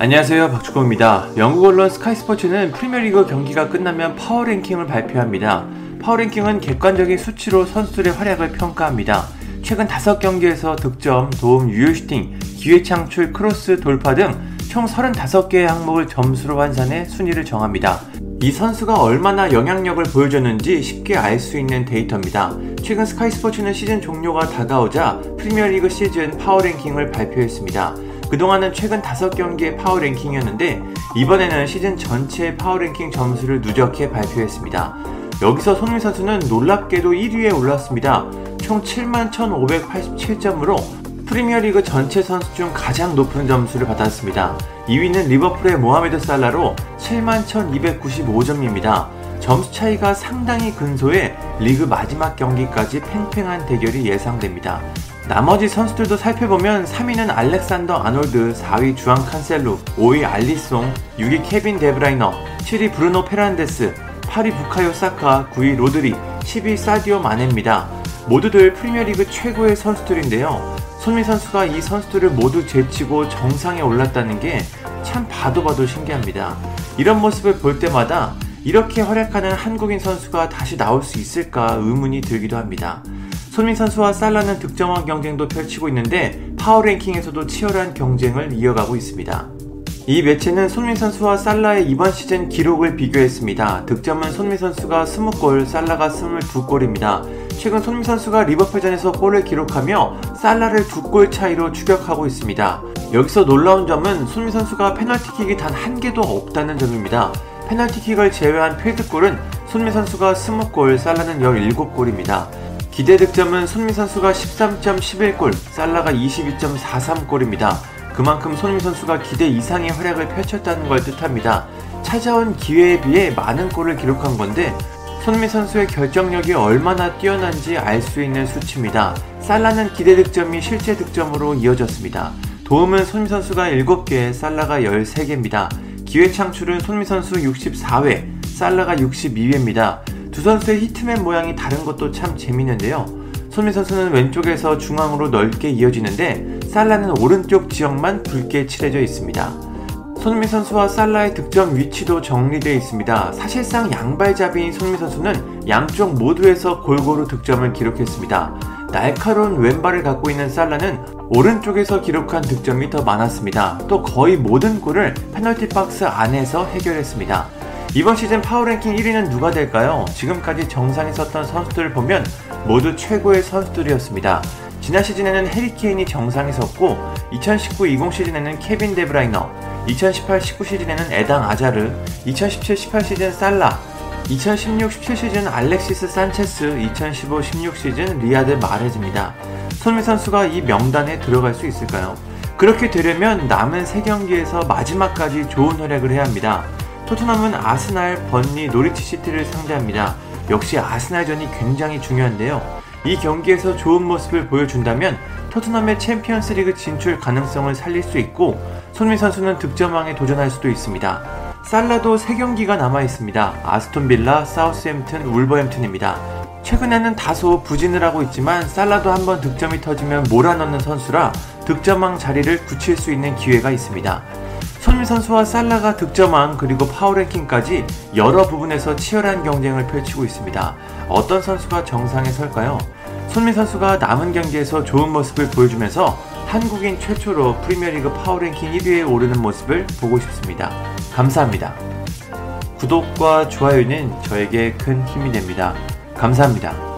안녕하세요 박주공입니다. 영국 언론 스카이스포츠는 프리미어리그 경기가 끝나면 파워랭킹을 발표합니다. 파워랭킹은 객관적인 수치로 선수들의 활약을 평가합니다. 최근 5경기에서 득점, 도움, 유효슈팅, 기회 창출, 크로스, 돌파 등 총 35개의 항목을 점수로 환산해 순위를 정합니다. 이 선수가 얼마나 영향력을 보여줬는지 쉽게 알 수 있는 데이터입니다. 최근 스카이스포츠는 시즌 종료가 다가오자 프리미어리그 시즌 파워랭킹을 발표했습니다. 그동안은 최근 5경기의 파워 랭킹이었는데 이번에는 시즌 전체의 파워 랭킹 점수를 누적해 발표했습니다. 여기서 손흥민 선수는 놀랍게도 1위에 올랐습니다. 총 71,587점으로 프리미어리그 전체 선수 중 가장 높은 점수를 받았습니다. 2위는 리버풀의 모하메드 살라로 71,295점입니다. 점수 차이가 상당히 근소해 리그 마지막 경기까지 팽팽한 대결이 예상됩니다. 나머지 선수들도 살펴보면 3위는 알렉산더 아놀드, 4위 주앙 칸셀루, 5위 알리송, 6위 케빈 데브라이너, 7위 브루노 페르난데스, 8위 부카요 사카, 9위 로드리, 10위 사디오 마네입니다. 모두들 프리미어리그 최고의 선수들인데요. 손흥민 선수가 이 선수들을 모두 제치고 정상에 올랐다는 게 참 봐도 봐도 신기합니다. 이런 모습을 볼 때마다 이렇게 활약하는 한국인 선수가 다시 나올 수 있을까 의문이 들기도 합니다. 손흥민 선수와 살라는 득점왕 경쟁도 펼치고 있는데 파워 랭킹에서도 치열한 경쟁을 이어가고 있습니다. 이 매체는 손민 선수와 살라의 이번 시즌 기록을 비교했습니다. 득점은 손민 선수가 20골, 살라가 22골입니다. 최근 손민 선수가 리버풀전에서 골을 기록하며 살라를 두골 차이로 추격하고 있습니다. 여기서 놀라운 점은 손민 선수가 페널티킥이 단 한 개도 없다는 점입니다. 페널티킥을 제외한 필드골은 손민 선수가 20골, 살라는 17골입니다. 기대 득점은 손민 선수가 13.11골, 살라가 22.43골입니다. 그만큼 손민 선수가 기대 이상의 활약을 펼쳤다는 걸 뜻합니다. 찾아온 기회에 비해 많은 골을 기록한 건데 손민 선수의 결정력이 얼마나 뛰어난지 알 수 있는 수치입니다. 살라는 기대 득점이 실제 득점으로 이어졌습니다. 도움은 손민 선수가 7개, 살라가 13개입니다. 기회 창출은 손민 선수 64회, 살라가 62회입니다. 두 선수의 히트맨 모양이 다른 것도 참 재밌는데요. 손흥민 선수는 왼쪽에서 중앙으로 넓게 이어지는데 살라는 오른쪽 지역만 붉게 칠해져 있습니다. 손흥민 선수와 살라의 득점 위치도 정리되어 있습니다. 사실상 양발잡이인 손흥민 선수는 양쪽 모두에서 골고루 득점을 기록했습니다. 날카로운 왼발을 갖고 있는 살라는 오른쪽에서 기록한 득점이 더 많았습니다. 또 거의 모든 골을 페널티 박스 안에서 해결했습니다. 이번 시즌 파워랭킹 1위는 누가 될까요? 지금까지 정상에 섰던 선수들을 보면 모두 최고의 선수들이었습니다. 지난 시즌에는 해리 케인이 정상에 섰고 2019-20 시즌에는 케빈 데브라이너, 2018-19 시즌에는 에덴 아자르, 2017-18 시즌 살라, 2016-17 시즌 알렉시스 산체스, 2015-16 시즌 리아드 마레즈입니다. 손흥민 선수가 이 명단에 들어갈 수 있을까요? 그렇게 되려면 남은 3경기에서 마지막까지 좋은 활약을 해야 합니다. 토트넘은 아스날, 번리, 노리치 시티를 상대합니다. 역시 아스날전이 굉장히 중요한데요. 이 경기에서 좋은 모습을 보여준다면 토트넘의 챔피언스 리그 진출 가능성을 살릴 수 있고 손흥민 선수는 득점왕에 도전할 수도 있습니다. 살라도 3경기가 남아 있습니다. 아스톤 빌라, 사우스햄튼, 울버햄튼입니다. 최근에는 다소 부진을 하고 있지만 살라도 한번 득점이 터지면 몰아넣는 선수라 득점왕 자리를 굳힐 수 있는 기회가 있습니다. 손흥민 선수와 살라가 득점왕 그리고 파워랭킹까지 여러 부분에서 치열한 경쟁을 펼치고 있습니다. 어떤 선수가 정상에 설까요? 손흥민 선수가 남은 경기에서 좋은 모습을 보여주면서 한국인 최초로 프리미어리그 파워랭킹 1위에 오르는 모습을 보고 싶습니다. 감사합니다. 구독과 좋아요는 저에게 큰 힘이 됩니다. 감사합니다.